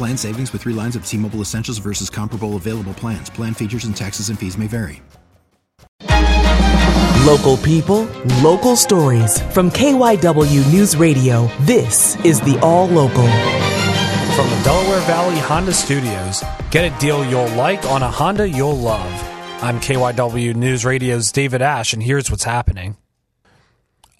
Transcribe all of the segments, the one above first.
Plan savings with three lines of T Mobile Essentials versus comparable available plans. Plan features and taxes and fees may vary. Local people, local stories. From KYW News Radio, this is the All Local. From the Delaware Valley Honda Studios, get a deal you'll like on a Honda you'll love. I'm KYW News Radio's David Ash, and here's what's happening.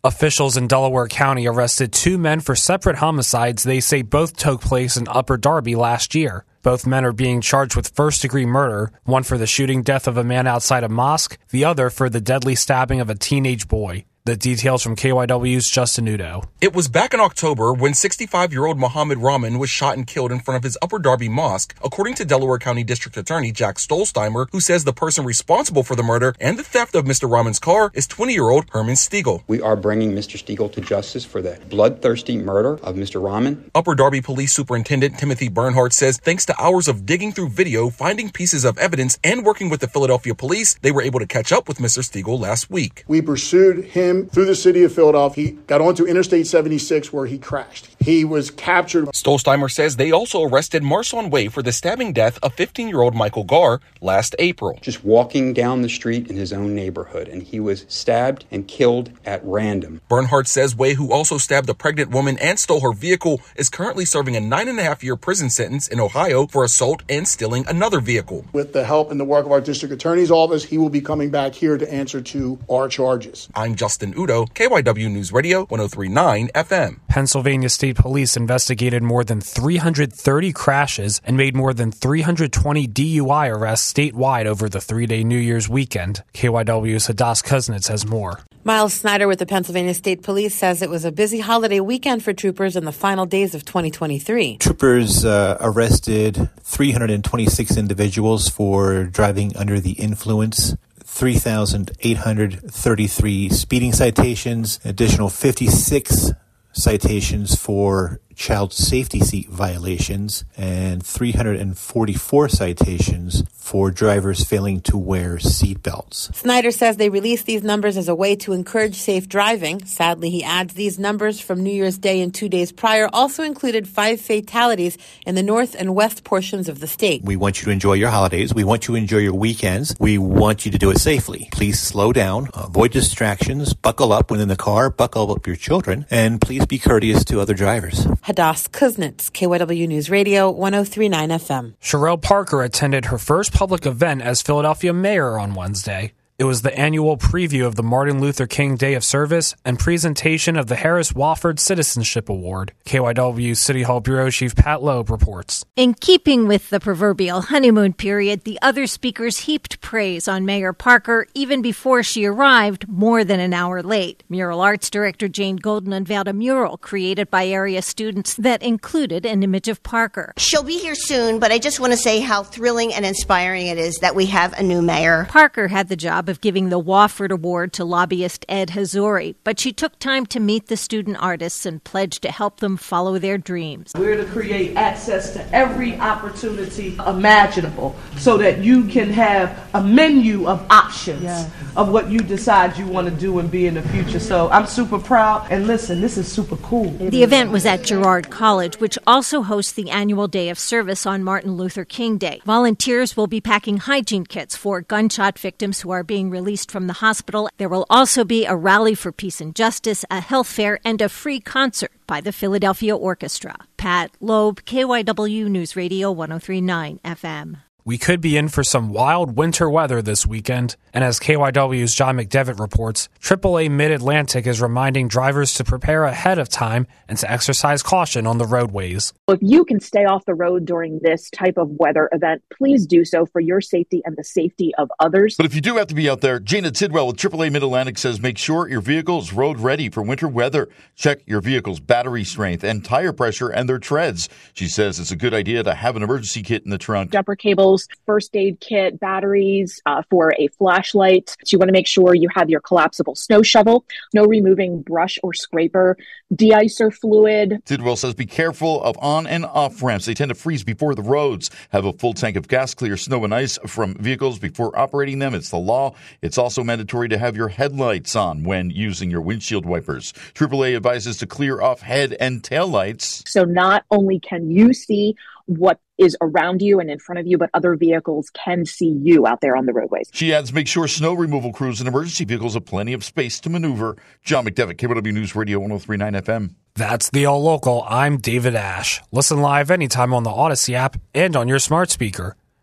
Officials in Delaware County arrested two men for separate homicides they say both took place in Upper Darby last year. Both men are being charged with first degree murder, one for the shooting death of a man outside a mosque, the other for the deadly stabbing of a teenage boy. The details from KYW's Justin Udo. It was back in October when 65 year old Mohammed Rahman was shot and killed in front of his Upper Darby Mosque, according to Delaware County District Attorney Jack Stollsteimer, who says the person responsible for the murder and the theft of Mr. Rahman's car is 20 year old Herman Stiegel. We are bringing Mr. Stiegel to justice for the bloodthirsty murder of Mr. Rahman. Upper Darby Police Superintendent Timothy Bernhardt says thanks to hours of digging through video, finding pieces of evidence, and working with the Philadelphia police, they were able to catch up with Mr. Stiegel last week. We pursued him through the city of Philadelphia. He got onto Interstate 76 where he crashed. He was captured. Stollsteimer says they also arrested Marson Way for the stabbing death of 15 year old Michael Gar last April. Just walking down the street in his own neighborhood, and he was stabbed and killed at random. Bernhardt says Way, who also stabbed a pregnant woman and stole her vehicle, is currently serving a nine and a half year prison sentence in Ohio for assault and stealing another vehicle. With the help and the work of our district attorney's office, he will be coming back here to answer to our charges. I'm Justin Udo, KYW News Radio 1039 FM. Pennsylvania State Police investigated more than 330 crashes and made more than 320 DUI arrests statewide over the three day New Year's weekend. KYW's Hadas Kuznits has more. Miles Snyder with the Pennsylvania State Police says it was a busy holiday weekend for troopers in the final days of 2023. Troopers uh, arrested 326 individuals for driving under the influence. 3,833 speeding citations, additional 56 citations for child safety seat violations, and 344 citations for drivers failing to wear seatbelts. Snyder says they released these numbers as a way to encourage safe driving. Sadly, he adds these numbers from New Year's Day and two days prior also included five fatalities in the north and west portions of the state. We want you to enjoy your holidays. We want you to enjoy your weekends. We want you to do it safely. Please slow down, avoid distractions, buckle up when in the car, buckle up your children, and please be courteous to other drivers. Hadas Kuznits, KYW News Radio, 1039 FM. Cherelle Parker attended her first public event as Philadelphia mayor on Wednesday. It was the annual preview of the Martin Luther King Day of Service and presentation of the Harris Wofford Citizenship Award. KYW City Hall Bureau Chief Pat Loeb reports. In keeping with the proverbial honeymoon period, the other speakers heaped praise on Mayor Parker even before she arrived more than an hour late. Mural Arts Director Jane Golden unveiled a mural created by area students that included an image of Parker. She'll be here soon, but I just want to say how thrilling and inspiring it is that we have a new mayor. Parker had the job of giving the Wofford Award to lobbyist Ed Hazori, but she took time to meet the student artists and pledged to help them follow their dreams. We're to create access to every opportunity imaginable so that you can have a menu of options yes. of what you decide you want to do and be in the future. So I'm super proud. And listen, this is super cool. The event was at Girard College, which also hosts the annual day of service on Martin Luther King Day. Volunteers will be packing hygiene kits for gunshot victims who are being being released from the hospital. There will also be a rally for peace and justice, a health fair, and a free concert by the Philadelphia Orchestra. Pat Loeb, KYW News Radio 1039 FM. We could be in for some wild winter weather this weekend, and as KYW's John McDevitt reports, AAA Mid Atlantic is reminding drivers to prepare ahead of time and to exercise caution on the roadways. If you can stay off the road during this type of weather event, please do so for your safety and the safety of others. But if you do have to be out there, Gina Tidwell with AAA Mid Atlantic says make sure your vehicle is road ready for winter weather. Check your vehicle's battery strength and tire pressure and their treads. She says it's a good idea to have an emergency kit in the trunk. Jumper cables first aid kit, batteries uh, for a flashlight. So you want to make sure you have your collapsible snow shovel, no removing brush or scraper, de-icer fluid. Tidwell says be careful of on and off ramps. They tend to freeze before the roads. Have a full tank of gas, clear snow and ice from vehicles before operating them. It's the law. It's also mandatory to have your headlights on when using your windshield wipers. AAA advises to clear off head and tail lights. So not only can you see what is around you and in front of you, but other vehicles can see you out there on the roadways. She adds, make sure snow removal crews and emergency vehicles have plenty of space to maneuver. John McDevitt, KYW News Radio 1039 FM. That's the All Local. I'm David Ash. Listen live anytime on the Audacy app and on your smart speaker.